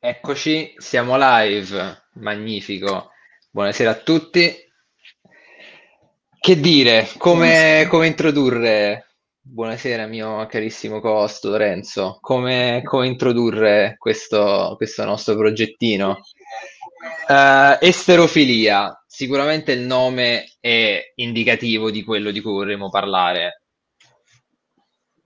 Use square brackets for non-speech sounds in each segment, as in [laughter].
Eccoci, siamo live, magnifico. Buonasera a tutti. Che dire, come, come introdurre, buonasera mio carissimo co-host Lorenzo, come, come introdurre questo, questo nostro progettino? Eh, esterofilia, sicuramente il nome è indicativo di quello di cui vorremmo parlare.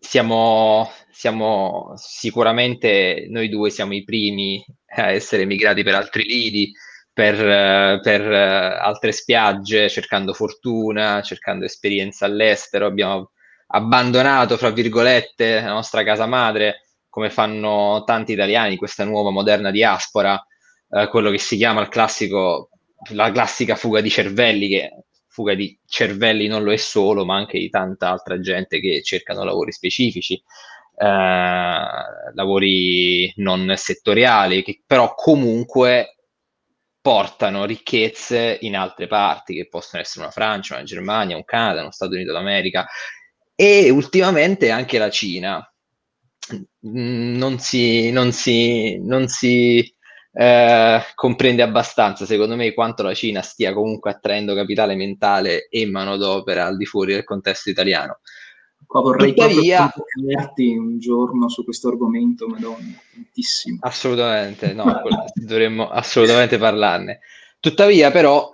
Siamo, siamo sicuramente noi due siamo i primi a essere emigrati per altri lidi, per, per altre spiagge, cercando fortuna, cercando esperienza all'estero. Abbiamo abbandonato, fra virgolette, la nostra casa madre, come fanno tanti italiani, questa nuova moderna diaspora, eh, quello che si chiama il classico, la classica fuga di cervelli, che fuga di cervelli non lo è solo, ma anche di tanta altra gente che cercano lavori specifici, eh, lavori non settoriali, che però comunque portano ricchezze in altre parti, che possono essere una Francia, una Germania, un Canada, uno Stato Unito d'America e ultimamente anche la Cina. Non si, non si, non si eh, comprende abbastanza, secondo me, quanto la Cina stia comunque attraendo capitale mentale e manodopera al di fuori del contesto italiano. Qua vorrei Tuttavia, proprio un giorno su questo argomento, madonna, tantissimo. Assolutamente, no, [laughs] dovremmo assolutamente parlarne. Tuttavia, però,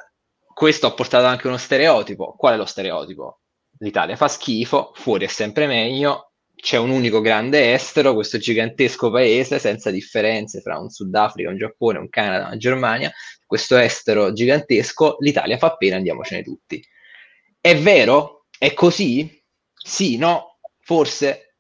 questo ha portato anche uno stereotipo. Qual è lo stereotipo? L'Italia fa schifo, fuori è sempre meglio, c'è un unico grande estero, questo gigantesco paese senza differenze fra un Sudafrica, un Giappone, un Canada, una Germania, questo estero gigantesco, l'Italia fa pena, andiamocene tutti. È vero? È così? Sì, no? Forse?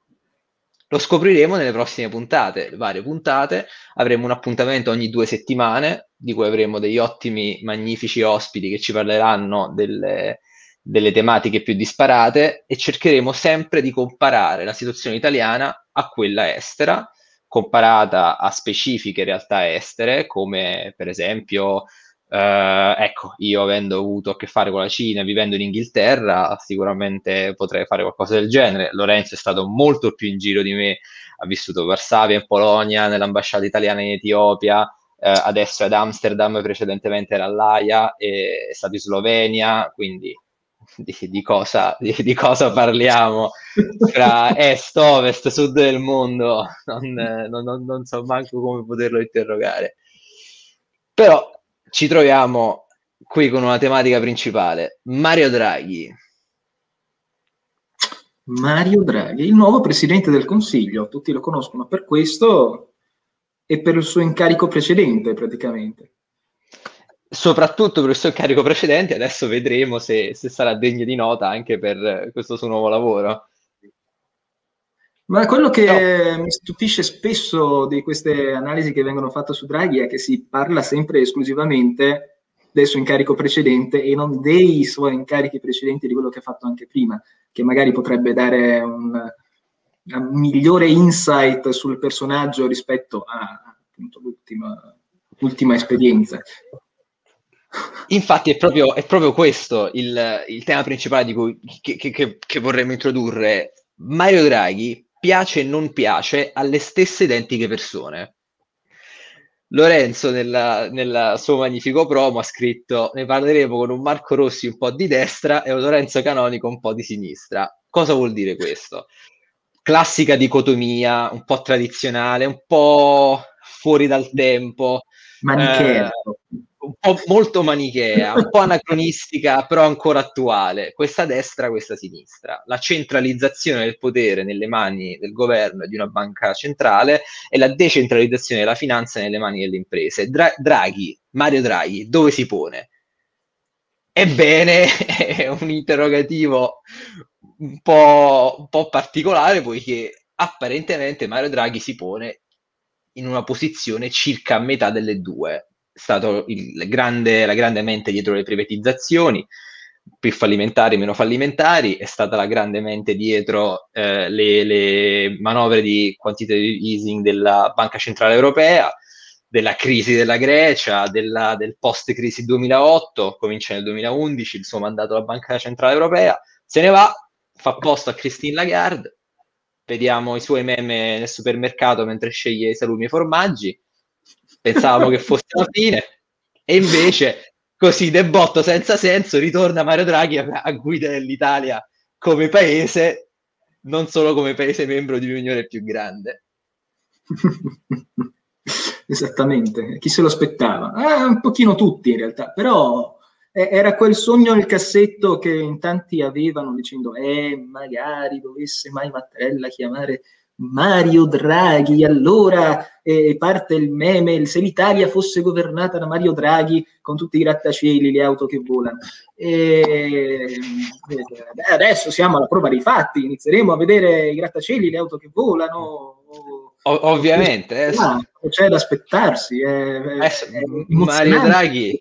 Lo scopriremo nelle prossime puntate, varie puntate. Avremo un appuntamento ogni due settimane, di cui avremo degli ottimi, magnifici ospiti che ci parleranno delle, delle tematiche più disparate e cercheremo sempre di comparare la situazione italiana a quella estera, comparata a specifiche realtà estere, come per esempio, eh, ecco, io avendo avuto a che fare con la Cina, vivendo in Inghilterra, sicuramente potrei fare qualcosa del genere. Lorenzo è stato molto più in giro di me, ha vissuto a Varsavia, in Polonia, nell'ambasciata italiana in Etiopia, eh, adesso è ad Amsterdam, precedentemente era all'Aia, è stato in Slovenia, quindi [laughs] di, di, cosa, di, di, cosa, parliamo? Tra est, ovest, sud del mondo, non, non, non, non so manco come poterlo interrogare. Però ci troviamo qui con una tematica principale, Mario Draghi. Mario Draghi, il nuovo presidente del Consiglio, tutti lo conoscono per questo e per il suo incarico precedente praticamente soprattutto per il suo incarico precedente, adesso vedremo se, se, sarà degno di nota anche per questo suo nuovo lavoro. Ma quello che no. mi stupisce spesso di queste analisi che vengono fatte su Draghi è che si parla sempre esclusivamente del suo incarico precedente e non dei suoi incarichi precedenti di quello che ha fatto anche prima, che magari potrebbe dare un, un migliore insight sul personaggio rispetto a appunto, l'ultima, l'ultima esperienza. Infatti è proprio, è proprio questo il, il, tema principale cui, che, che, che, vorremmo introdurre. Mario Draghi piace e non piace alle stesse identiche persone. Lorenzo nel nella suo magnifico promo ha scritto ne parleremo con un Marco Rossi un po' di destra e un Lorenzo Canonico un po' di sinistra. Cosa vuol dire questo? Classica dicotomia, un po' tradizionale, un po' fuori dal tempo. Manichea. Eh, un po' molto manichea, un po' anacronistica, però ancora attuale. Questa destra, questa sinistra. La centralizzazione del potere nelle mani del governo e di una banca centrale e la decentralizzazione della finanza nelle mani delle imprese. Dra- Draghi, Mario Draghi, dove si pone? Ebbene, [laughs] è un interrogativo un po', un po' particolare, poiché apparentemente Mario Draghi si pone in una posizione circa a metà delle due stato il grande, la grande mente dietro le privatizzazioni, più fallimentari, meno fallimentari, è stata la grande mente dietro eh, le, le, manovre di quantitative easing della Banca Centrale Europea, della crisi della Grecia, della, del post-crisi 2008, comincia nel 2011 il suo mandato alla Banca Centrale Europea, se ne va, fa posto a Christine Lagarde, vediamo i suoi meme nel supermercato mentre sceglie i salumi e i formaggi, pensavamo che fosse la fine, e invece così debotto senza senso ritorna Mario Draghi a, a guida dell'Italia come paese, non solo come paese membro di un'unione più grande. [laughs] Esattamente, chi se lo aspettava? Eh, un pochino tutti in realtà, però era quel sogno nel cassetto che in tanti avevano dicendo eh magari dovesse mai Mattarella chiamare Mario Draghi, allora eh, parte il meme, se l'Italia fosse governata da Mario Draghi con tutti i grattacieli, le auto che volano. E, eh, adesso siamo alla prova dei fatti, inizieremo a vedere i grattacieli, le auto che volano. O- ovviamente. Eh, c'è da aspettarsi. È, è Mario Draghi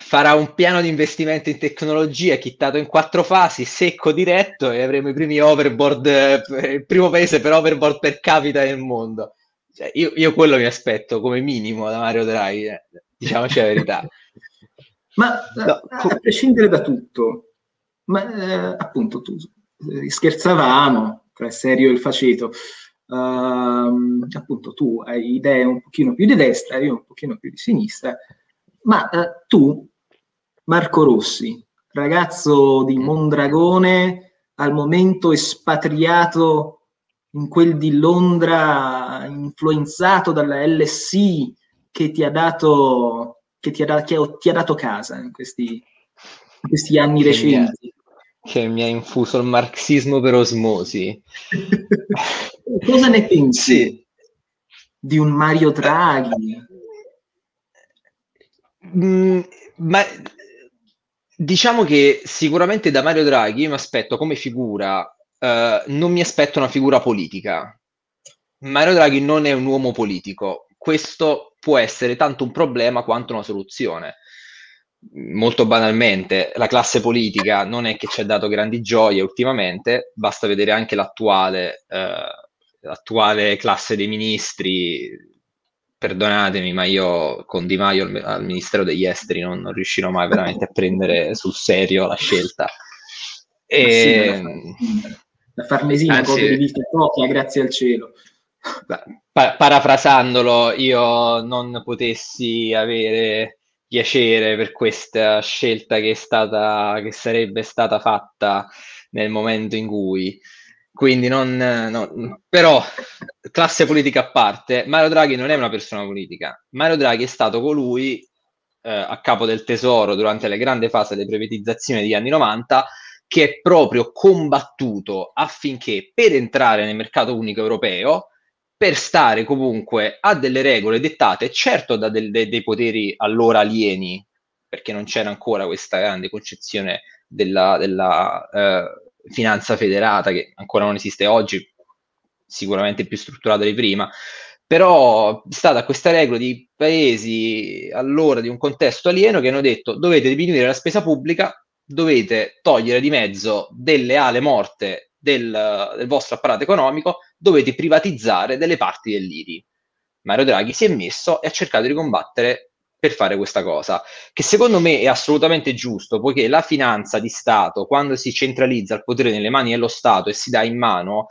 farà un piano di investimento in tecnologia chittato in quattro fasi, secco diretto e avremo i primi overboard, eh, il primo paese per overboard per capita nel mondo. Cioè, io, io, quello mi aspetto come minimo da Mario Draghi, eh. diciamoci la verità. [laughs] ma no, a, a, prescindere da tutto, ma eh, appunto tu eh, scherzavamo tra il serio e il faceto. Uh, appunto tu hai idee un pochino più di destra, io un pochino più di sinistra, ma uh, tu Marco Rossi, ragazzo di mm. Mondragone, al momento espatriato in quel di Londra, influenzato dalla LSI che ti ha dato, che ti ha, che ti ha dato casa in questi, in questi anni che recenti. Mi ha, che mi ha infuso il marxismo per osmosi. [laughs] Cosa ne pensi sì. di un Mario Draghi? Mm, ma Diciamo che sicuramente da Mario Draghi mi aspetto come figura, eh, non mi aspetto una figura politica. Mario Draghi non è un uomo politico, questo può essere tanto un problema quanto una soluzione. Molto banalmente, la classe politica non è che ci ha dato grandi gioie ultimamente, basta vedere anche l'attuale, eh, l'attuale classe dei ministri, perdonatemi, ma io con Di Maio al, al Ministero degli Esteri non, non, riuscirò mai veramente a prendere sul serio la scelta. E... Sì, la Farnesina Anzi, copia di vista propria, grazie al cielo. Pa- parafrasandolo, io non potessi avere piacere per questa scelta che, è stata, che sarebbe stata fatta nel momento in cui quindi non, no, però, classe politica a parte, Mario Draghi non è una persona politica. Mario Draghi è stato colui eh, a capo del tesoro durante la grande fase delle privatizzazioni degli anni 90 che è proprio combattuto affinché per entrare nel mercato unico europeo, per stare comunque a delle regole dettate, certo da del, de, dei poteri allora alieni, perché non c'era ancora questa grande concezione della, della eh, finanza federata che ancora non esiste oggi, sicuramente più strutturata di prima, però è stata questa regola di paesi allora di un contesto alieno che hanno detto dovete diminuire la spesa pubblica, dovete togliere di mezzo delle ale morte del, del vostro apparato economico, dovete privatizzare delle parti dell'IRI. Mario Draghi si è messo e ha cercato di combattere per fare questa cosa, che secondo me è assolutamente giusto, poiché la finanza di Stato, quando si centralizza il potere nelle mani dello Stato e si dà in mano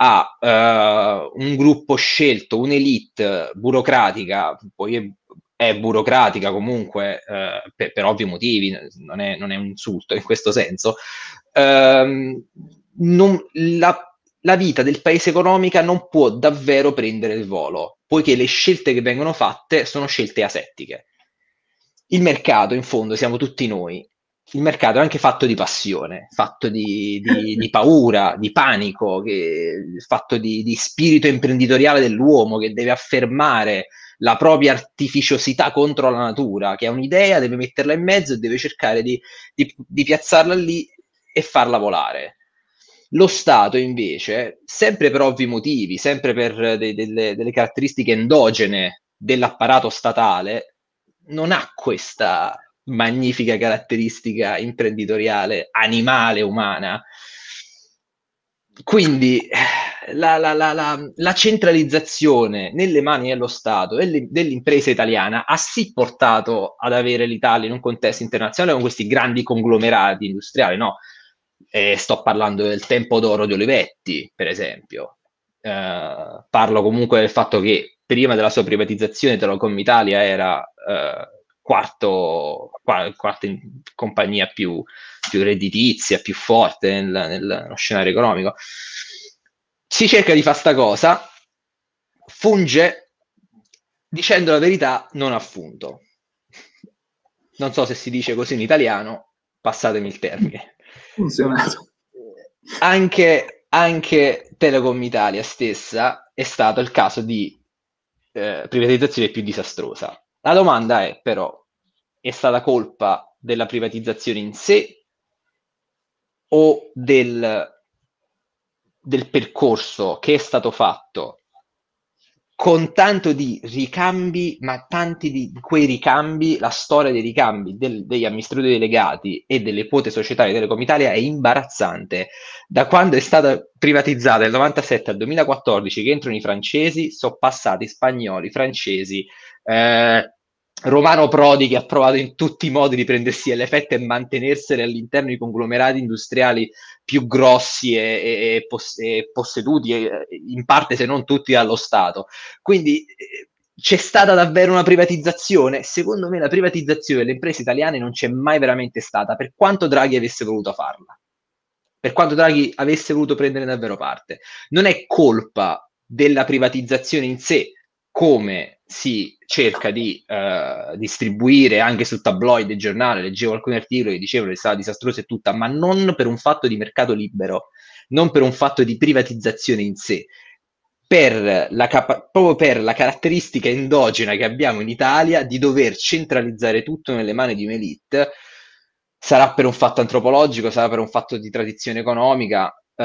a uh, un gruppo scelto, un'elite burocratica, poi è, burocratica comunque uh, per, per, ovvi motivi, non è, non è, un insulto in questo senso, uh, non, la la vita del paese economica non può davvero prendere il volo, poiché le scelte che vengono fatte sono scelte asettiche. Il mercato, in fondo, siamo tutti noi. Il mercato è anche fatto di passione, fatto di, di, di [laughs] paura, di panico, che, fatto di, di spirito imprenditoriale dell'uomo che deve affermare la propria artificiosità contro la natura, che ha un'idea, deve metterla in mezzo e deve cercare di, di, di piazzarla lì e farla volare. Lo Stato invece, sempre per ovvi motivi, sempre per de- delle, delle caratteristiche endogene dell'apparato statale, non ha questa magnifica caratteristica imprenditoriale, animale, umana. Quindi la, la, la, la, centralizzazione nelle mani dello Stato e dell'impresa italiana ha sì portato ad avere l'Italia in un contesto internazionale con questi grandi conglomerati industriali, no? E sto parlando del tempo d'oro di Olivetti, per esempio. Eh, parlo comunque del fatto che prima della sua privatizzazione Telecom Italia era eh, quarto, quarta compagnia più, più, redditizia, più forte nel, nel, nello scenario economico. Si cerca di fare sta cosa, funge dicendo la verità non a funto. Non so se si dice così in italiano, passatemi il termine. Funzionato. Anche, anche Telecom Italia stessa è stato il caso di eh, privatizzazione più disastrosa. La domanda è però, è stata colpa della privatizzazione in sé o del, del percorso che è stato fatto con tanto di ricambi, ma tanti di quei ricambi, la storia dei ricambi del, degli amministratori delegati e delle quote societarie di Telecom Italia è imbarazzante. Da quando è stata privatizzata dal 97 al 2014 che entrano i francesi, sono passati spagnoli, francesi, eh, Romano Prodi che ha provato in tutti i modi di prendersi le fette e mantenersene all'interno di conglomerati industriali più grossi e, e, e, poss- e posseduti e, in parte se non tutti dallo Stato. Quindi eh, c'è stata davvero una privatizzazione? Secondo me la privatizzazione delle imprese italiane non c'è mai veramente stata, per quanto Draghi avesse voluto farla, per quanto Draghi avesse voluto prendere davvero parte. Non è colpa della privatizzazione in sé, come si cerca di uh, distribuire anche sul tabloid e giornale, leggevo alcuni articoli che dicevano che stata disastrosa e tutta, ma non per un fatto di mercato libero, non per un fatto di privatizzazione in sé, per la capa- proprio per la caratteristica endogena che abbiamo in Italia di dover centralizzare tutto nelle mani di un'elite, sarà per un fatto antropologico, sarà per un fatto di tradizione economica, uh,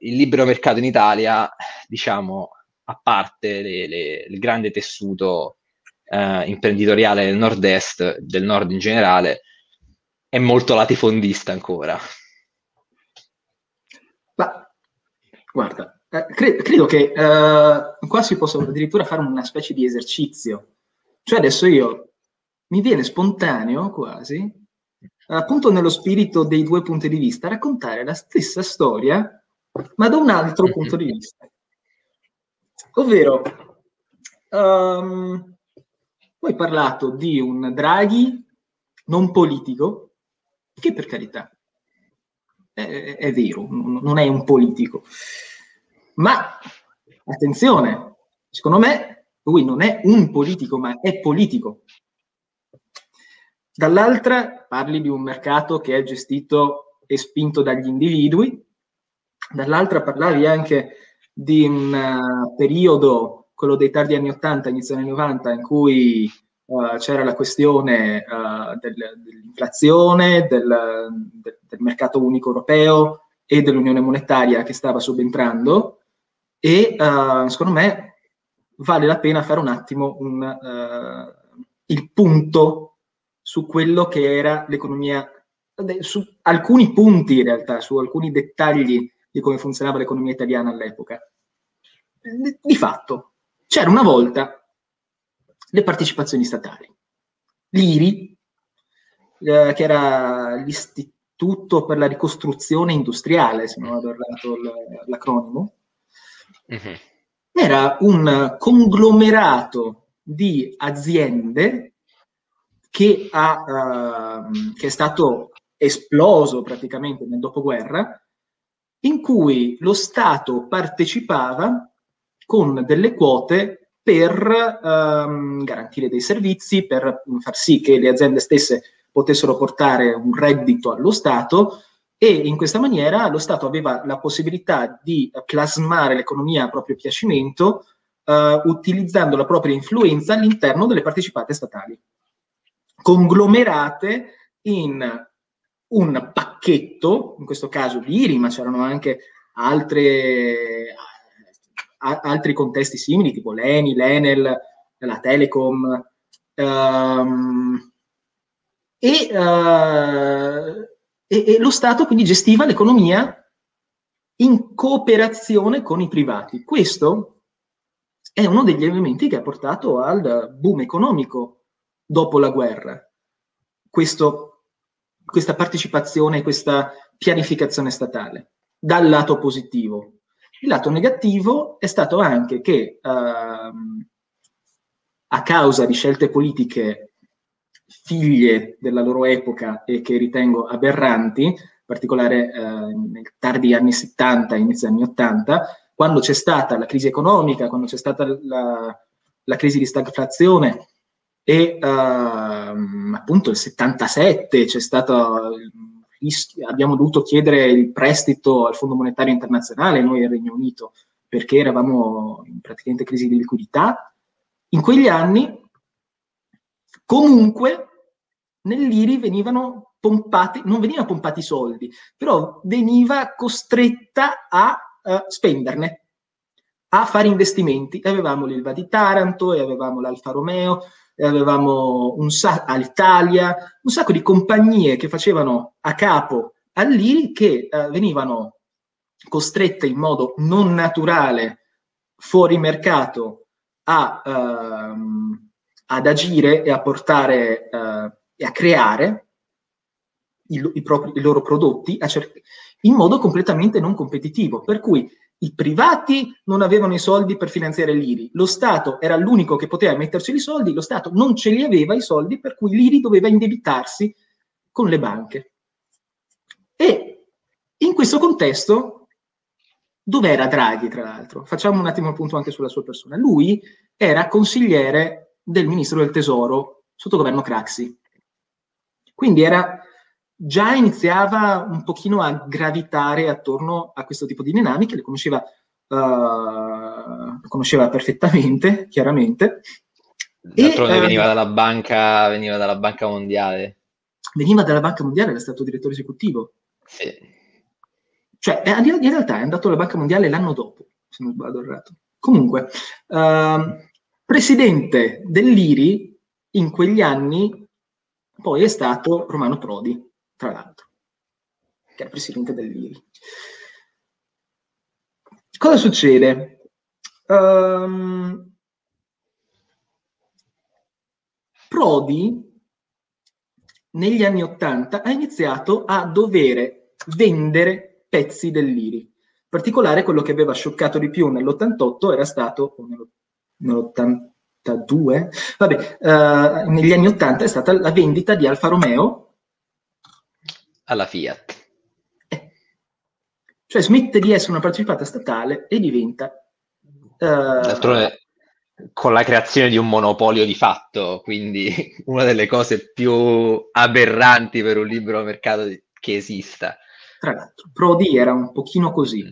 il libero mercato in Italia, diciamo, a parte le, le, il grande tessuto eh, imprenditoriale del nord-est, del nord in generale, è molto latifondista ancora. Ma guarda, eh, cre- credo che eh, qua si possa addirittura fare una specie di esercizio. Cioè adesso io mi viene spontaneo quasi, appunto nello spirito dei due punti di vista, raccontare la stessa storia, ma da un altro [laughs] punto di vista. Ovvero, um, hai parlato di un Draghi non politico, che per carità è, è vero, non è un politico, ma attenzione, secondo me lui non è un politico, ma è politico. Dall'altra parli di un mercato che è gestito e spinto dagli individui, dall'altra parlavi anche di un uh, periodo, quello dei tardi anni 80, inizio anni 90, in cui uh, c'era la questione uh, del, dell'inflazione, del, del, del, mercato unico europeo e dell'unione monetaria che stava subentrando e secondo me vale la pena fare un attimo un, il punto su quello che era l'economia, su alcuni punti in realtà, su alcuni dettagli di come funzionava l'economia italiana all'epoca. Di fatto, c'era una volta le partecipazioni statali. L'IRI, eh, che era l'Istituto per la ricostruzione industriale, se non ho errato l'acronimo, uh-huh. era un conglomerato di aziende che, ha, uh, che è stato esploso praticamente nel dopoguerra in cui lo Stato partecipava con delle quote per um, garantire dei servizi, per far sì che le aziende stesse potessero portare un reddito allo Stato e in questa maniera lo Stato aveva la possibilità di plasmare l'economia a proprio piacimento uh, utilizzando la propria influenza all'interno delle partecipate statali, conglomerate in un pacchetto, in questo caso di IRI, ma c'erano anche altre, a, altri contesti simili, tipo l'ENI, l'Enel, la Telecom, um, e, uh, e, e lo Stato quindi gestiva l'economia in cooperazione con i privati. Questo è uno degli elementi che ha portato al boom economico dopo la guerra. Questo questa partecipazione, questa pianificazione statale, dal lato positivo. Il lato negativo è stato anche che ehm, a causa di scelte politiche figlie della loro epoca e che ritengo aberranti, in particolare eh, nei tardi anni 70 inizio anni 80, quando c'è stata la crisi economica, quando c'è stata la, la crisi di stagflazione e uh, appunto il 77 c'è stato abbiamo dovuto chiedere il prestito al Fondo Monetario Internazionale, noi al Regno Unito, perché eravamo in praticamente crisi di liquidità. In quegli anni, comunque, nell'IRI venivano pompati, non venivano pompati soldi, però veniva costretta a uh, spenderne, a fare investimenti. Avevamo l'Ilva di Taranto e avevamo l'Alfa Romeo, e avevamo un sa- all'Italia, un sacco di compagnie che facevano a capo all'IRI che uh, venivano costrette in modo non naturale fuori mercato a, uh, ad agire e a portare uh, e a creare i, i, propri, i loro prodotti cer- in modo completamente non competitivo. Per cui i privati non avevano i soldi per finanziare l'IRI, lo Stato era l'unico che poteva metterci i soldi, lo Stato non ce li aveva i soldi, per cui l'IRI doveva indebitarsi con le banche. E in questo contesto, dov'era Draghi, tra l'altro? Facciamo un attimo appunto anche sulla sua persona. Lui era consigliere del ministro del Tesoro sotto governo Craxi. Quindi era già iniziava un pochino a gravitare attorno a questo tipo di dinamiche, le conosceva, uh, conosceva perfettamente, chiaramente. D'altronde uh, veniva, dalla banca, veniva dalla Banca Mondiale. Veniva dalla Banca Mondiale, era stato direttore esecutivo. Sì. Cioè, eh, in realtà è andato alla Banca Mondiale l'anno dopo, se non sbaglio errato. Comunque, uh, presidente dell'IRI in quegli anni poi è stato Romano Prodi tra l'altro, che il presidente dell'IRI. Cosa succede? Um, Prodi negli anni Ottanta ha iniziato a dover vendere pezzi dell'IRI. In particolare quello che aveva scioccato di più nell'88 era stato, nell'82, vabbè, uh, negli anni 80 è stata la vendita di Alfa Romeo alla Fiat. Cioè smette di essere una partecipata statale e diventa... Uh, con la creazione di un monopolio di fatto, quindi [laughs] una delle cose più aberranti per un libero mercato che esista. Tra l'altro, Prodi era un pochino così. Mm.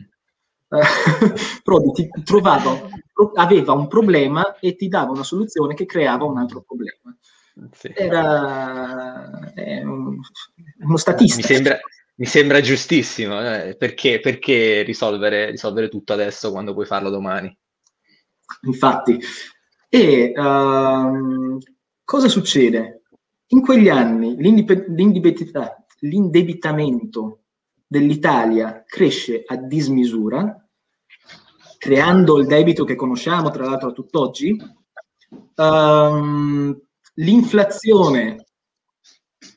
[laughs] Prodi trovava, aveva un problema e ti dava una soluzione che creava un altro problema. Sì. Era eh, uno statista. Mi sembra, mi sembra giustissimo, eh? perché, perché risolvere, risolvere, tutto adesso quando puoi farlo domani? Infatti, e uh, cosa succede? In quegli anni l'indebitamento dell'Italia cresce a dismisura, creando il debito che conosciamo tra l'altro a tutt'oggi. Um, l'inflazione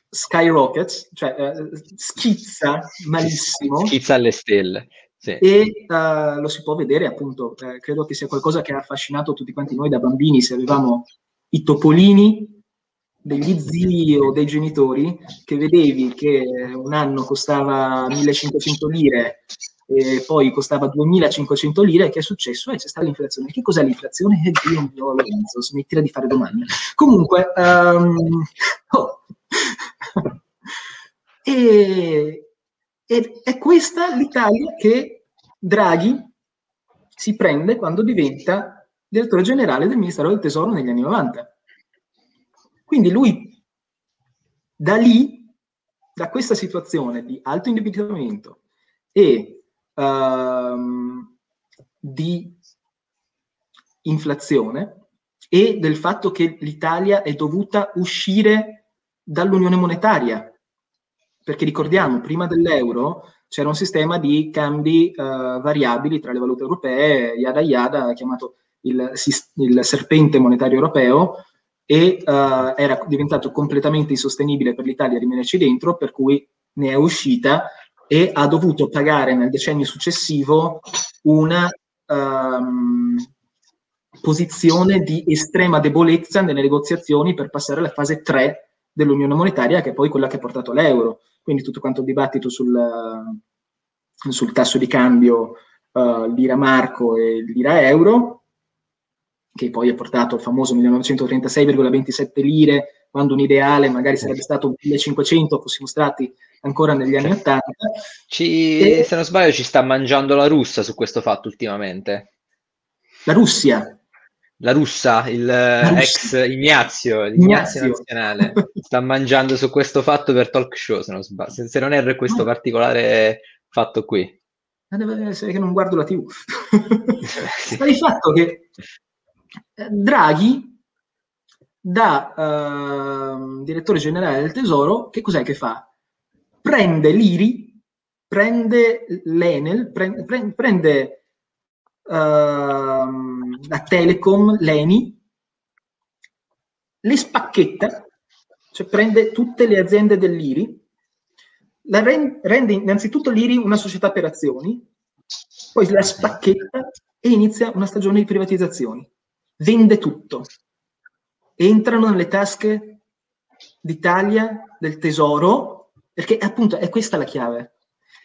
skyrockets, cioè eh, schizza malissimo. Schizza alle stelle. Sì. E uh, lo si può vedere appunto, eh, credo che sia qualcosa che ha affascinato tutti quanti noi da bambini, se avevamo i topolini degli zii o dei genitori che vedevi che un anno costava 1500 lire e poi costava 2500 lire, che è successo? Eh, c'è stata l'inflazione. Che cos'è l'inflazione? Eh, Dio mio, Lorenzo, smettila di fare domande. Comunque, um, oh. [laughs] e, e è questa l'Italia che Draghi si prende quando diventa direttore generale del Ministero del Tesoro negli anni 90. Quindi lui da lì, da questa situazione di alto indebitamento e uh, di inflazione e del fatto che l'Italia è dovuta uscire dall'unione monetaria. Perché ricordiamo, prima dell'euro c'era un sistema di cambi uh, variabili tra le valute europee, yada yada, chiamato il, il serpente monetario europeo, e uh, era diventato completamente insostenibile per l'Italia rimanerci dentro, per cui ne è uscita e ha dovuto pagare nel decennio successivo una, um, posizione di estrema debolezza nelle negoziazioni per passare alla fase 3 dell'Unione Monetaria, che è poi quella che ha portato all'euro. Quindi tutto quanto il dibattito sul, sul tasso di cambio uh, lira-marco e lira-euro, che poi ha portato al famoso 1936,27 lire, quando un ideale magari sarebbe stato 1500, fossimo stati ancora negli anni 80. Ci, e... Se non sbaglio ci sta mangiando la russa su questo fatto ultimamente. La Russia? La russa, il la ex Ignazio, l'Ignazio nazionale, sta mangiando su questo fatto per talk show, se non sbaglio. Se, se non erro questo no. particolare fatto qui. Eh, deve essere che non guardo la TV. Sta di fatto che eh, Draghi, da uh, direttore generale del Tesoro, che cos'è che fa? Prende l'IRI, prende l'Enel, prende, prende uh, la Telecom, l'ENI, le spacchetta, cioè prende tutte le aziende dell'IRI, la rende, rende innanzitutto l'IRI una società per azioni, poi la spacchetta e inizia una stagione di privatizzazioni. Vende tutto. Entrano nelle tasche d'Italia, del tesoro, perché appunto è questa la chiave.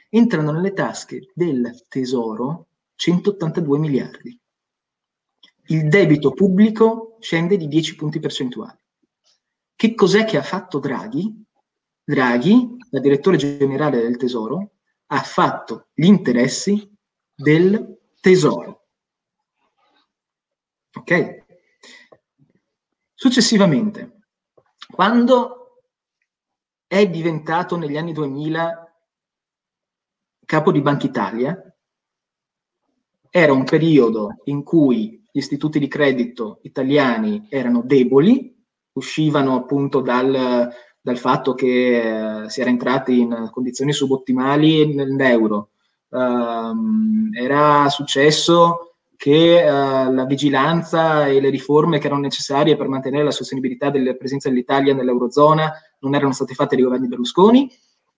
Entrano nelle tasche del tesoro 182 miliardi. Il debito pubblico scende di 10 punti percentuali. Che cos'è che ha fatto Draghi? Draghi, da direttore generale del Tesoro, ha fatto gli interessi del Tesoro. Ok? Successivamente, quando è diventato negli anni 2000 capo di Banca Italia, era un periodo in cui gli istituti di credito italiani erano deboli, uscivano appunto dal, dal fatto che eh, si era entrati in condizioni subottimali nell'euro. Uh, era successo che uh, la vigilanza e le riforme che erano necessarie per mantenere la sostenibilità della presenza dell'Italia nell'Eurozona non erano state fatte dai governi Berlusconi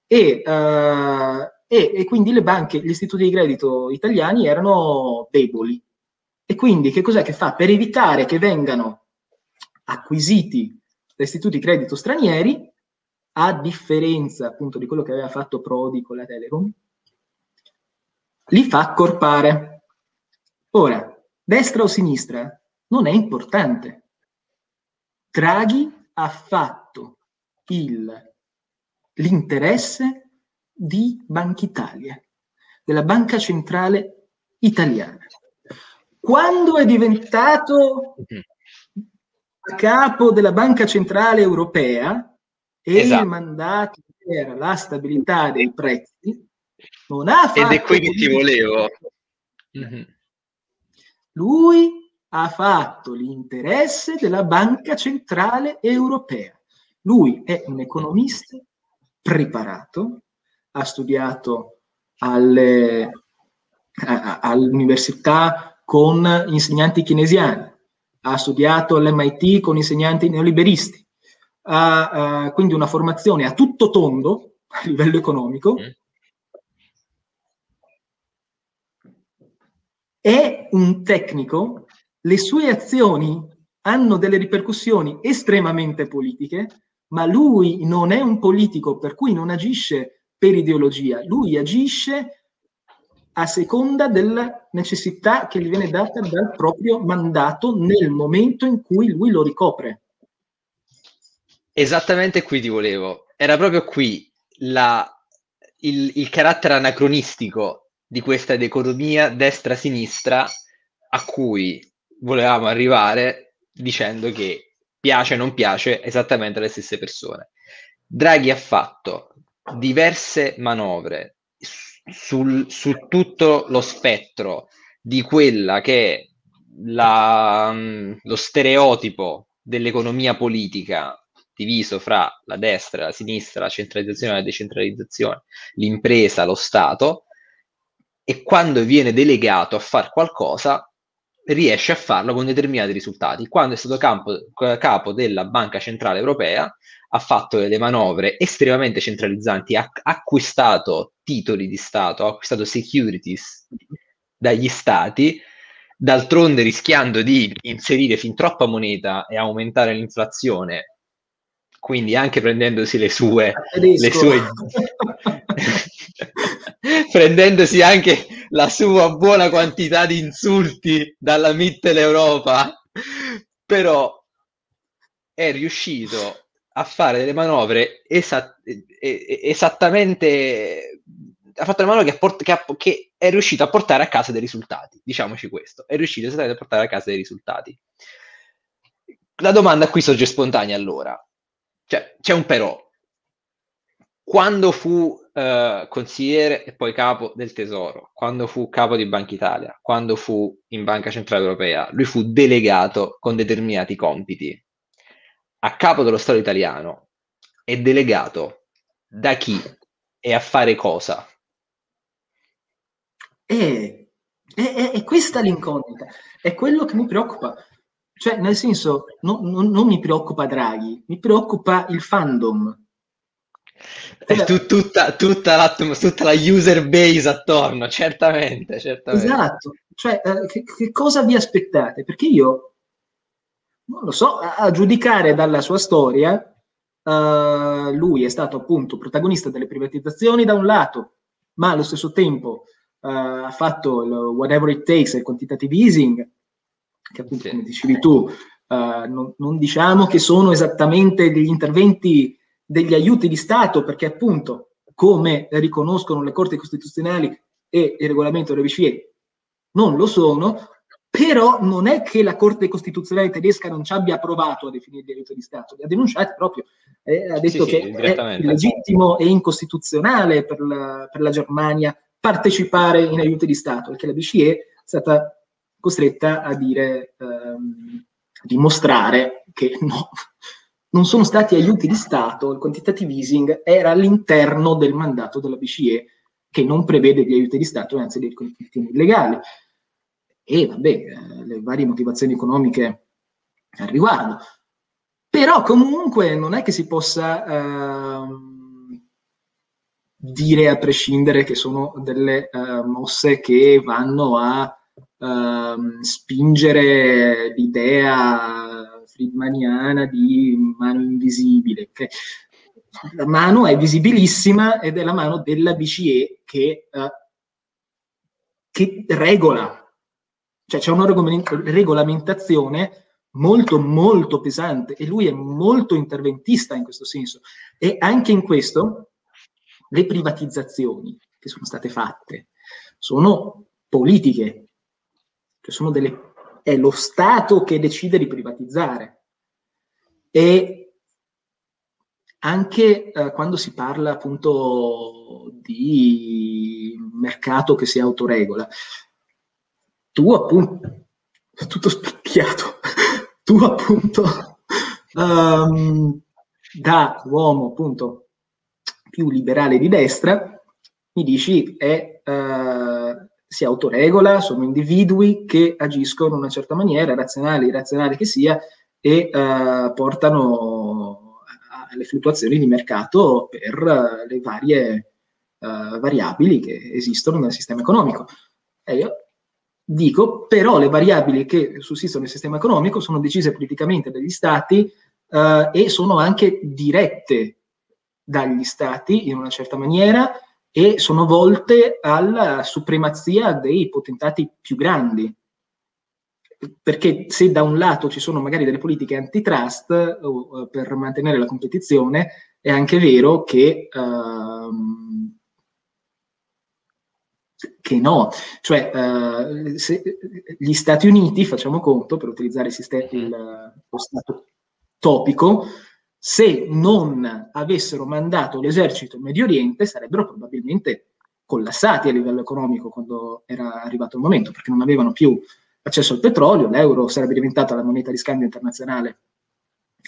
e, uh, e, e quindi le banche, gli istituti di credito italiani erano deboli. E quindi che cos'è che fa? Per evitare che vengano acquisiti da istituti di credito stranieri, a differenza appunto di quello che aveva fatto Prodi con la Telecom, li fa accorpare. Ora, destra o sinistra non è importante. Draghi ha fatto il, l'interesse di Banca Italia, della Banca Centrale Italiana. Quando è diventato a capo della Banca Centrale Europea, e esatto. il mandato era la stabilità dei prezzi, non ha fatto... Ed è qui che ti volevo. Mm-hmm. Lui ha fatto l'interesse della Banca Centrale Europea. Lui è un economista preparato, ha studiato alle, all'università con insegnanti keynesiani, ha studiato all'MIT con insegnanti neoliberisti, ha uh, quindi una formazione a tutto tondo a livello economico. È un tecnico, le sue azioni hanno delle ripercussioni estremamente politiche, ma lui non è un politico per cui non agisce per ideologia, lui agisce a seconda della necessità che gli viene data dal proprio mandato nel momento in cui lui lo ricopre. Esattamente qui ti volevo. Era proprio qui la, il, il carattere anacronistico di questa economia destra-sinistra a cui volevamo arrivare dicendo che piace o non piace esattamente alle stesse persone. Draghi ha fatto diverse manovre sul, su tutto lo spettro di quella che è la, lo stereotipo dell'economia politica diviso fra la destra, la sinistra, la centralizzazione e la decentralizzazione, l'impresa, lo Stato, e quando viene delegato a fare qualcosa riesce a farlo con determinati risultati. Quando è stato campo, capo della Banca Centrale Europea ha fatto delle manovre estremamente centralizzanti, ha acquistato titoli di Stato, ha acquistato securities dagli stati d'altronde rischiando di inserire fin troppa moneta e aumentare l'inflazione, quindi anche prendendosi le sue, le sue [laughs] [laughs] prendendosi anche la sua buona quantità di insulti dalla Mitteleuropa, però è riuscito a fare delle manovre esat- esattamente ha fatto una manovra che, port- che, ha- che, è riuscito a portare a casa dei risultati diciamoci questo è riuscito esattamente a portare a casa dei risultati. La domanda qui sorge spontanea allora. Cioè c'è un però. Quando fu uh, consigliere e poi capo del tesoro, quando fu capo di Banca Italia, quando fu in Banca Centrale Europea, lui fu delegato con determinati compiti. A capo dello Stato italiano è delegato da chi e a fare cosa? E, è, è, questa l'incognita, è quello che mi preoccupa. Cioè, nel senso, no, no, non mi preoccupa Draghi, mi preoccupa il fandom è tu, tutta, tutta, la, tutta, la, user base attorno, certamente, certamente. Esatto, cioè eh, che, che, cosa vi aspettate? Perché io, non lo so, a, a giudicare dalla sua storia, uh, lui è stato appunto protagonista delle privatizzazioni da un lato, ma allo stesso tempo uh, ha fatto il whatever it takes, il quantitative easing, che appunto, sì. come dicevi tu, uh, non, non diciamo che sono esattamente degli interventi degli aiuti di Stato, perché appunto, come riconoscono le corti costituzionali e il regolamento delle BCE, non lo sono, però non è che la Corte Costituzionale tedesca non ci abbia provato a definire di aiuto di Stato, li ha denunciati proprio, eh, ha detto sì, che sì, è illegittimo e incostituzionale per la, per la, Germania partecipare in aiuti di Stato, perché la BCE è stata costretta a dire, ehm, dimostrare che no, non sono stati aiuti di Stato, il quantitative easing era all'interno del mandato della BCE che non prevede gli aiuti di Stato, anzi dei conflitti illegali. E vabbè, eh, le varie motivazioni economiche al riguardo. Però comunque non è che si possa eh, dire a prescindere che sono delle eh, mosse che vanno a ehm, spingere l'idea friedmaniana di mano invisibile. Okay? La mano è visibilissima ed è la mano della BCE che, uh, che regola. Cioè c'è una regolamentazione molto molto pesante e lui è molto interventista in questo senso. E anche in questo le privatizzazioni che sono state fatte sono politiche, cioè sono delle è lo Stato che decide di privatizzare. E anche eh, quando si parla appunto di mercato che si autoregola, tu appunto, tutto specchiato, [laughs] tu appunto um, da uomo appunto più liberale di destra mi dici è uh, si autoregola, sono individui che agiscono in una certa maniera, razionale, irrazionale che sia, e uh, portano alle fluttuazioni di mercato per uh, le varie uh, variabili che esistono nel sistema economico. E io dico, però le variabili che sussistono nel sistema economico sono decise politicamente dagli stati e sono anche dirette dagli stati in una certa maniera e sono volte alla supremazia dei potentati più grandi. Perché se da un lato ci sono magari delle politiche antitrust uh, per mantenere la competizione, è anche vero che, uh, che no. Cioè, uh, gli Stati Uniti, facciamo conto, per utilizzare il sistema, il, lo stato topico, se non avessero mandato l'esercito in Medio Oriente sarebbero probabilmente collassati a livello economico quando era arrivato il momento, perché non avevano più accesso al petrolio, l'euro sarebbe diventata la moneta di scambio internazionale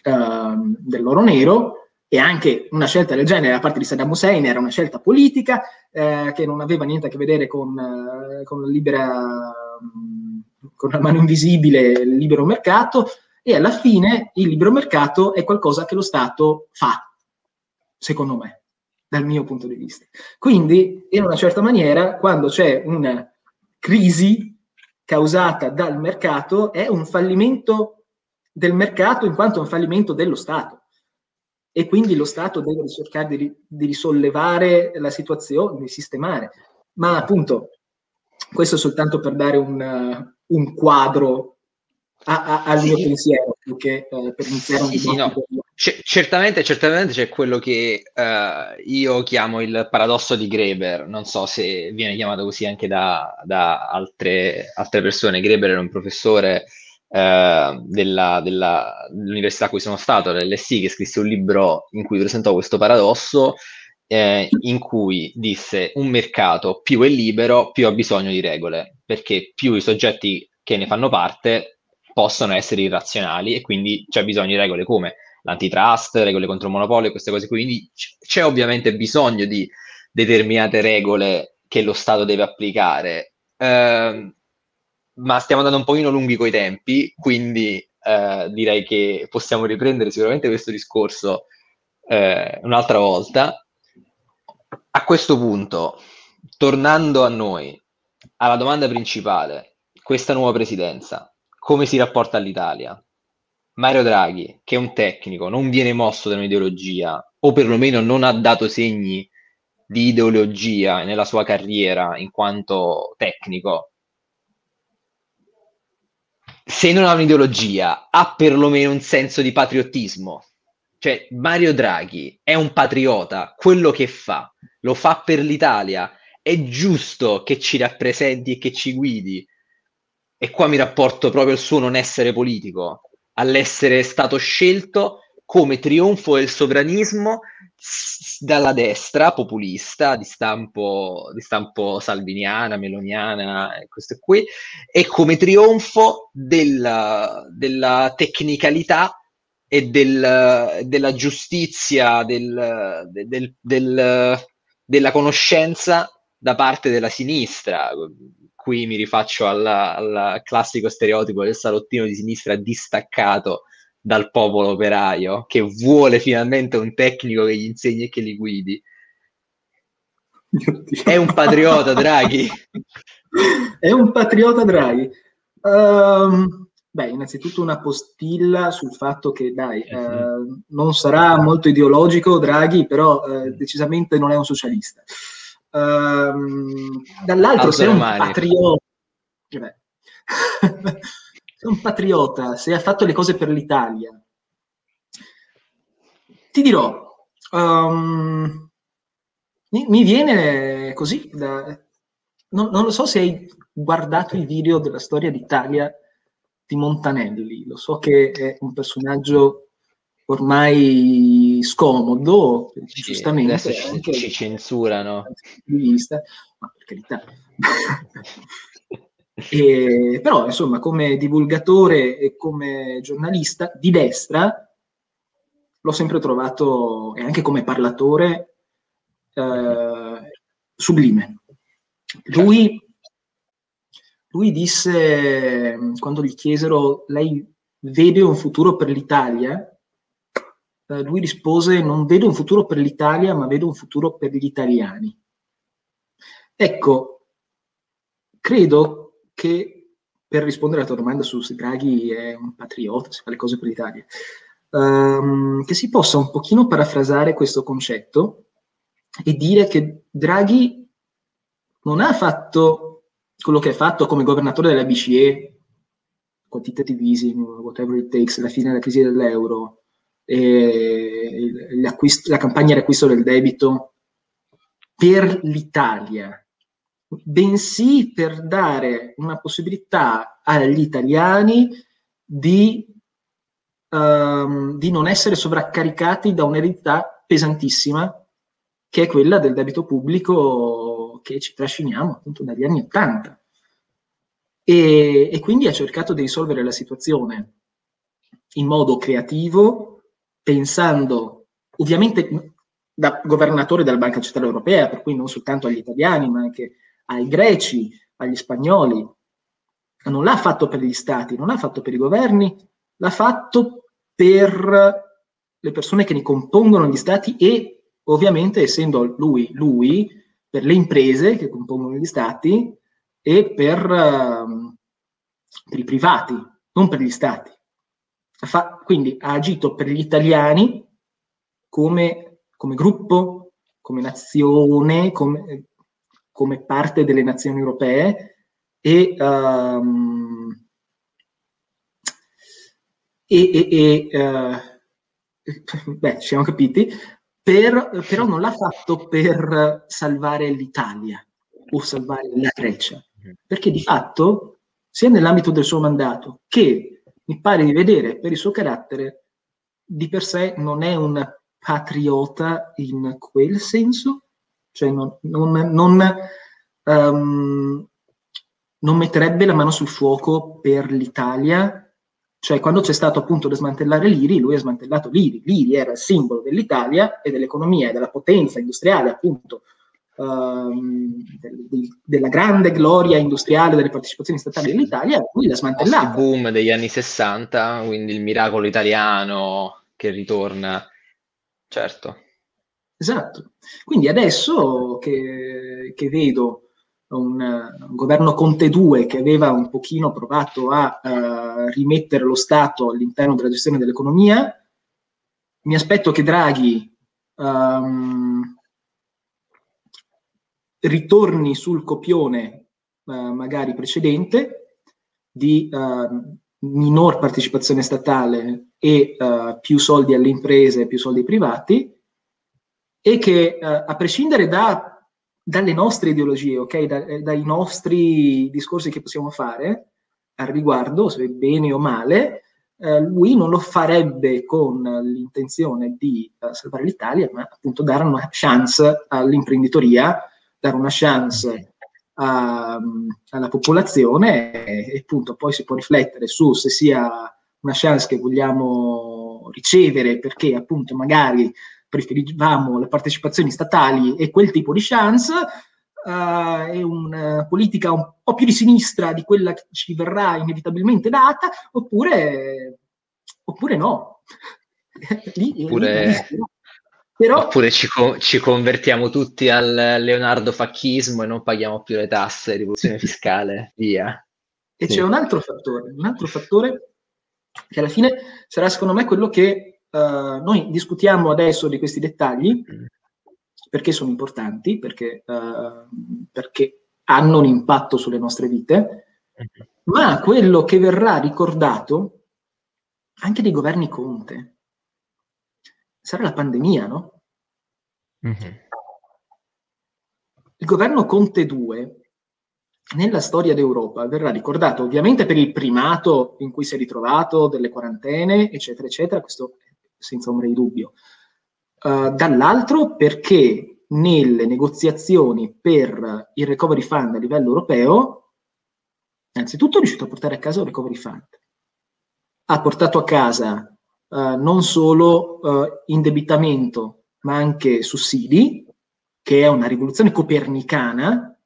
uh, dell'oro nero e anche una scelta del genere da parte di Saddam Hussein era una scelta politica eh, che non aveva niente a che vedere con, eh, con libera, con la mano invisibile, il libero mercato, e alla fine il libero mercato è qualcosa che lo Stato fa, secondo me, dal mio punto di vista. Quindi, in una certa maniera, quando c'è una crisi, causata dal mercato è un fallimento del mercato in quanto è un fallimento dello Stato. E quindi lo Stato deve cercare di, di risollevare la situazione, di sistemare. Ma appunto, questo soltanto per dare un, un quadro a, a, al mio pensiero, più che uh, per iniziare un sì, sì, no. C- certamente, certamente c'è quello che uh, io chiamo il paradosso di Greber, non so se viene chiamato così anche da, da altre, altre, persone. Greber era un professore uh, della, della, dell'università a cui sono stato, dell'SI, che scrisse un libro in cui presentò questo paradosso, eh, in cui disse un mercato più è libero, più ha bisogno di regole, perché più i soggetti che ne fanno parte possono essere irrazionali e quindi c'è bisogno di regole come l'antitrust, regole contro il monopolio, queste cose qui. Quindi c'è ovviamente bisogno di determinate regole che lo Stato deve applicare. Eh, ma stiamo andando un pochino lunghi coi tempi, quindi eh, direi che possiamo riprendere sicuramente questo discorso eh, un'altra volta. A questo punto, tornando a noi, alla domanda principale, questa nuova presidenza, come si rapporta all'Italia? Mario Draghi, che è un tecnico, non viene mosso da un'ideologia, o perlomeno non ha dato segni di ideologia nella sua carriera in quanto tecnico, se non ha un'ideologia, ha perlomeno un senso di patriottismo. Cioè, Mario Draghi è un patriota, quello che fa, lo fa per l'Italia, è giusto che ci rappresenti e che ci guidi. E qua mi rapporto proprio al suo non essere politico all'essere stato scelto come trionfo del sovranismo dalla destra populista di stampo, di stampo salviniana, meloniana, questo qui, e come trionfo della, della tecnicalità e del, della giustizia, del, del, del, della conoscenza da parte della sinistra qui mi rifaccio al classico stereotipo del salottino di sinistra distaccato dal popolo operaio, che vuole finalmente un tecnico che gli insegni e che li guidi. È un patriota, Draghi. È un patriota, Draghi. Um, beh, innanzitutto una postilla sul fatto che, dai, uh, non sarà molto ideologico Draghi, però uh, decisamente non è un socialista. Um, dall'altro, se è un patriota, cioè, [laughs] se un patriota, se ha fatto le cose per l'Italia, ti dirò, um, mi, mi, viene così, da, non, non, lo so se hai guardato il video della storia d'Italia di Montanelli, lo so che è un personaggio ormai scomodo, sì, giustamente. Adesso ci, ci censurano. Di vista, ma per carità. [laughs] e, però, insomma, come divulgatore e come giornalista di destra, l'ho sempre trovato, e anche come parlatore, eh, sublime. Lui, lui disse, quando gli chiesero, lei vede un futuro per l'Italia? Eh, lui rispose non vedo un futuro per l'Italia, ma vedo un futuro per gli italiani. Ecco, credo che per rispondere alla tua domanda su se Draghi è un patriota, se fa le cose per l'Italia, ehm, che si possa un pochino parafrasare questo concetto e dire che Draghi non ha fatto quello che ha fatto come governatore della BCE, quantitative easing, whatever it takes, alla fine della crisi dell'euro, la campagna di acquisto del debito per l'Italia, bensì per dare una possibilità agli italiani di, um, di non essere sovraccaricati da un'eredità pesantissima che è quella del debito pubblico che ci trasciniamo appunto dagli anni Ottanta. E, e quindi ha cercato di risolvere la situazione in modo creativo, pensando ovviamente da governatore della Banca Centrale Europea, per cui non soltanto agli italiani, ma anche ai greci, agli spagnoli. Non l'ha fatto per gli stati, non l'ha fatto per i governi, l'ha fatto per le persone che ne compongono gli stati e ovviamente essendo lui, lui per le imprese che compongono gli stati e per, uh, per i privati, non per gli stati. Fa, quindi ha agito per gli italiani come, come gruppo, come nazione, come, come, parte delle nazioni europee e, um, e, e, e uh, beh, ci siamo capiti, per, però non l'ha fatto per salvare l'Italia o salvare la Grecia, perché di fatto, sia nell'ambito del suo mandato che mi pare di vedere per il suo carattere, di per sé non è un patriota in quel senso, cioè non, non, non, um, non metterebbe la mano sul fuoco per l'Italia, cioè quando c'è stato appunto da smantellare l'IRI, lui ha smantellato l'IRI, l'IRI era il simbolo dell'Italia e dell'economia e della potenza industriale appunto Ehm, della grande gloria industriale delle partecipazioni statali dell'Italia, lui l'ha smantellata. Il boom degli anni 60, quindi il miracolo italiano che ritorna, certo. Esatto. Quindi adesso che, che vedo un, un, governo Conte 2 che aveva un pochino provato a uh, rimettere lo Stato all'interno della gestione dell'economia, mi aspetto che Draghi um, ritorni sul copione eh, magari precedente di eh, minor partecipazione statale e eh, più soldi alle imprese, più soldi privati e che eh, a prescindere da, dalle nostre ideologie, okay, da, eh, dai nostri discorsi che possiamo fare al riguardo, se bene o male, eh, lui non lo farebbe con l'intenzione di salvare l'Italia, ma appunto dare una chance all'imprenditoria dare una chance a, alla popolazione e, appunto poi si può riflettere su se sia una chance che vogliamo ricevere perché appunto magari preferivamo le partecipazioni statali e quel tipo di chance uh, è una politica un po' più di sinistra di quella che ci verrà inevitabilmente data oppure, oppure no. [laughs] lì, oppure, lì, però... Oppure ci, co- ci, convertiamo tutti al Leonardo Facchismo e non paghiamo più le tasse, rivoluzione fiscale, via. E sì. c'è un altro fattore, un altro fattore che alla fine sarà secondo me quello che uh, noi discutiamo adesso di questi dettagli, mm. perché sono importanti, perché, uh, perché, hanno un impatto sulle nostre vite, mm. ma quello che verrà ricordato anche dei governi Conte sarà la pandemia, no? Mm-hmm. Il governo Conte 2 nella storia d'Europa verrà ricordato ovviamente per il primato in cui si è ritrovato, delle quarantene, eccetera, eccetera, questo senza ombra di dubbio. Uh, dall'altro perché nelle negoziazioni per il recovery fund a livello europeo, innanzitutto è riuscito a portare a casa un recovery fund. Ha portato a casa uh, non solo uh, indebitamento ma anche sussidi, che è una rivoluzione copernicana,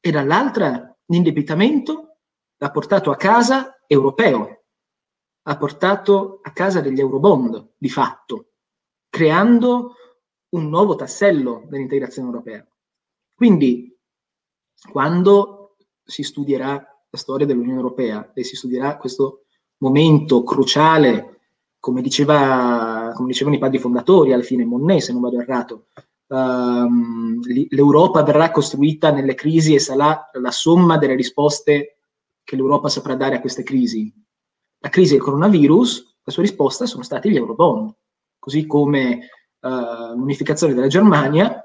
e dall'altra l'indebitamento l'ha portato a casa europeo, ha portato a casa degli eurobond di fatto, creando un nuovo tassello dell'integrazione europea. Quindi, quando si studierà la storia dell'Unione Europea e si studierà questo momento cruciale come, diceva, come dicevano i padri fondatori, alla fine Monnet, se non vado errato, um, l'Europa verrà costruita nelle crisi e sarà la somma delle risposte che l'Europa saprà dare a queste crisi. La crisi del coronavirus, la sua risposta sono stati gli eurobond, così come uh, l'unificazione della Germania,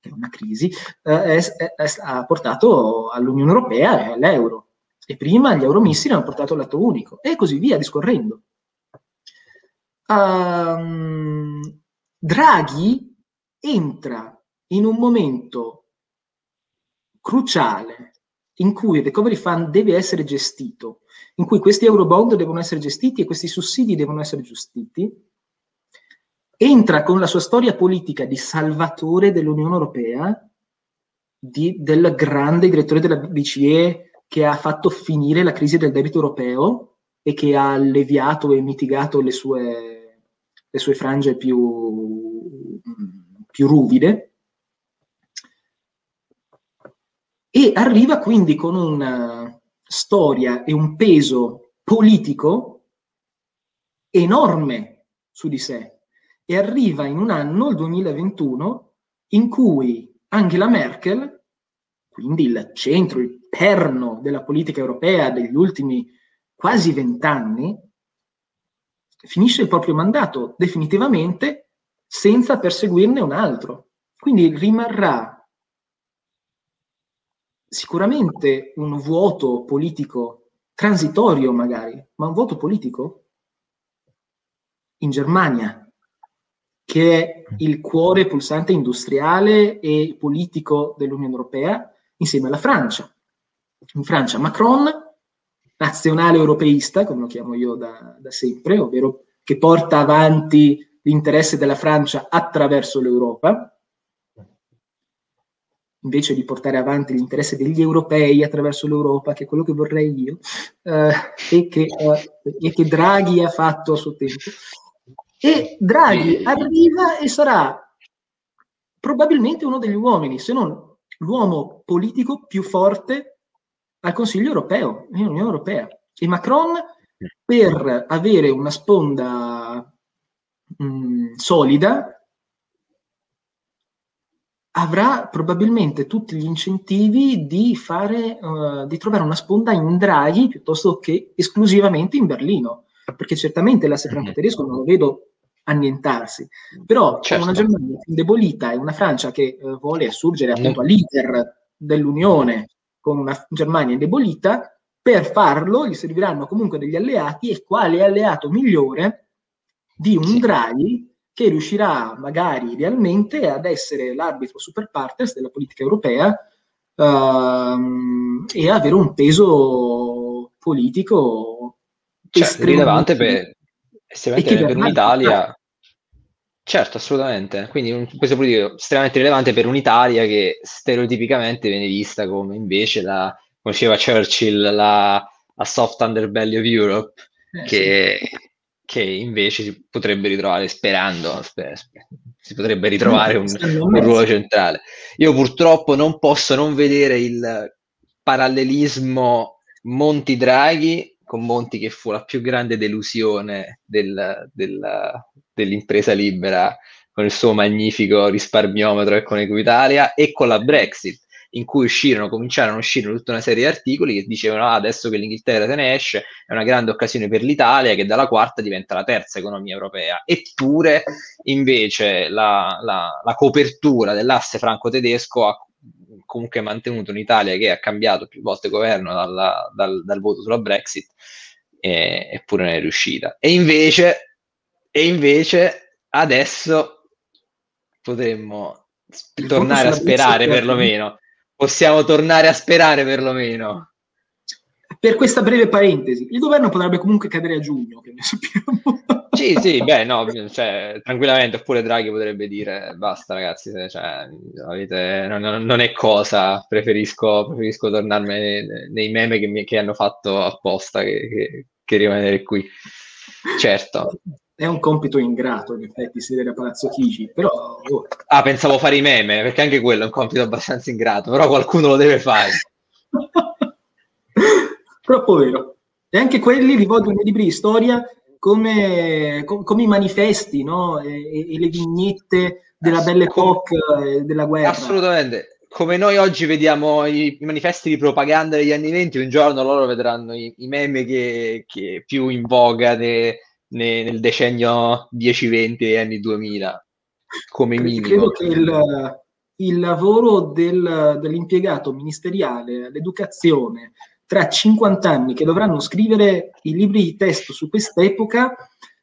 che è una crisi, è, è, è, ha portato all'Unione Europea e all'euro. E prima gli euromissili hanno portato all'atto unico, e così via discorrendo um, Draghi entra in un momento cruciale in cui il recovery fund deve essere gestito, in cui questi eurobond devono essere gestiti e questi sussidi devono essere gestiti, entra con la sua storia politica di salvatore dell'Unione Europea, di, del grande direttore della BCE che ha fatto finire la crisi del debito europeo e che ha alleviato e mitigato le sue le sue frange più, più ruvide, e arriva quindi con un, storia e un peso politico enorme su di sé. E arriva in un anno, il 2021, in cui Angela Merkel, quindi il centro, il perno della politica europea degli ultimi quasi vent'anni, finisce il proprio mandato definitivamente senza perseguirne un altro. Quindi rimarrà sicuramente un vuoto politico transitorio magari, ma un vuoto politico in Germania, che è il cuore pulsante industriale e politico dell'Unione Europea, insieme alla Francia. In Francia Macron, nazionale europeista, come lo chiamo io da, da sempre, ovvero che porta avanti l'interesse della Francia attraverso l'Europa, invece di portare avanti l'interesse degli europei attraverso l'Europa, che è quello che vorrei io, eh, e, che, eh, e, che, Draghi ha fatto a suo tempo. E Draghi arriva e sarà probabilmente uno degli uomini, se non l'uomo politico più forte al Consiglio europeo, nell'Unione Europea. E Macron, per avere una sponda mh, mm, solida, avrà probabilmente tutti gli incentivi di, fare, uh, di trovare una sponda in Draghi piuttosto che esclusivamente in Berlino, perché certamente l'asse mhm. franco-tedesco non lo vedo annientarsi, però certo. una Germania indebolita e una Francia che uh, vuole assurgere appunto all'iter dell'Unione con una Germania indebolita, per farlo gli serviranno comunque degli alleati e quale alleato migliore di un Draghi che riuscirà magari idealmente ad essere l'arbitro super partes della politica europea uh, e avere un peso politico cioè, rilevante per, per un'Italia. Certo, assolutamente. Quindi un peso politico estremamente rilevante per un'Italia che stereotipicamente viene vista come invece la, come diceva Churchill, la, la soft underbelly of Europe, eh, che, sì che invece si potrebbe ritrovare, sperando, sper, si potrebbe ritrovare un, un, ruolo centrale. Io purtroppo non posso non vedere il parallelismo Monti Draghi con Monti che fu la più grande delusione del, del, dell'impresa libera con il suo magnifico risparmiometro e con Equitalia e con la Brexit in cui uscirono, cominciarono a uscire tutta una serie di articoli che dicevano ah, adesso che l'Inghilterra se ne esce è una grande occasione per l'Italia che dalla quarta diventa la terza economia europea. Eppure invece la, la, la copertura dell'asse franco-tedesco ha comunque mantenuto un'Italia che ha cambiato più volte governo dalla, dal, dal, voto sulla Brexit, e, eppure non è riuscita. E invece, e invece adesso potremmo tornare a sperare perlomeno possiamo tornare a sperare perlomeno. Per questa breve parentesi, il governo potrebbe comunque cadere a giugno, che ne sappiamo. Sì, sì, beh, no, [laughs] cioè, tranquillamente, oppure Draghi potrebbe dire basta ragazzi, cioè, avete, non, non, è cosa, preferisco, preferisco tornarmi nei, meme che, mi, che, hanno fatto apposta che, che, che rimanere qui. Certo è un compito ingrato, in effetti, sedere a Palazzo Chigi, però... Oh. Ah, pensavo fare i meme, perché anche quello è un compito abbastanza ingrato, però qualcuno lo deve fare. [laughs] Troppo vero. E anche quelli li voglio nei libri di storia come, com, come i manifesti, no? E, e, le vignette della Belle Époque e della guerra. Assolutamente. Come noi oggi vediamo i, i, manifesti di propaganda degli anni 20, un giorno loro vedranno i, i meme che, che più in voga de, nel decennio 10-20 e anni 2000 come minimo. Credo che il, il lavoro del, dell'impiegato ministeriale all'educazione tra 50 anni che dovranno scrivere i libri di testo su quest'epoca,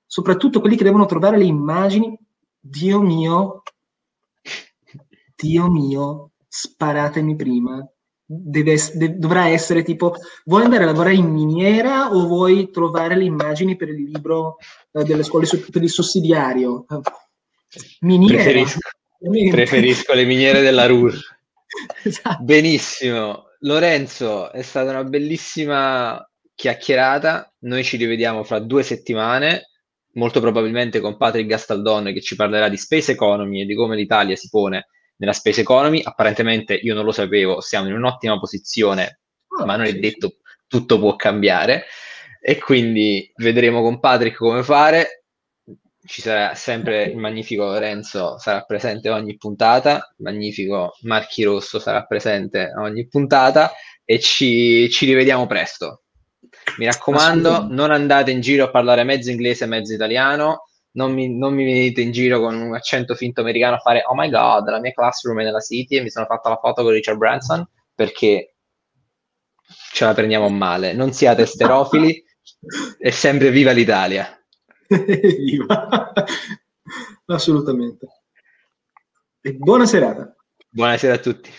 soprattutto quelli che devono trovare le immagini, Dio mio, Dio mio, sparatemi prima, deve, de, dovrà essere tipo vuoi andare a lavorare in miniera o vuoi trovare le immagini per il libro eh, delle scuole per il sussidiario? Miniera. Preferisco, preferisco le miniere della RUR [laughs] esatto. benissimo. Lorenzo è stata una bellissima chiacchierata. Noi ci rivediamo fra due settimane. Molto probabilmente con Patrick Gastaldon che ci parlerà di space economy e di come l'Italia si pone nella space economy. Apparentemente io non lo sapevo, siamo in un'ottima posizione, oh, ma non è detto tutto può cambiare e quindi vedremo con Patrick come fare. Ci sarà sempre [laughs] il magnifico Lorenzo, sarà presente ogni puntata, il magnifico Marchi Rosso sarà presente ogni puntata e ci, ci rivediamo presto. Mi raccomando, non andate in giro a parlare mezzo inglese e mezzo italiano, non mi, non mi, venite in giro con un accento finto americano a fare oh my god, la mia classroom è nella City e mi sono fatta la foto con Richard Branson perché ce la prendiamo male. Non siate sterofili e sempre viva l'Italia. [laughs] viva! Assolutamente. E buona serata. Buonasera a tutti.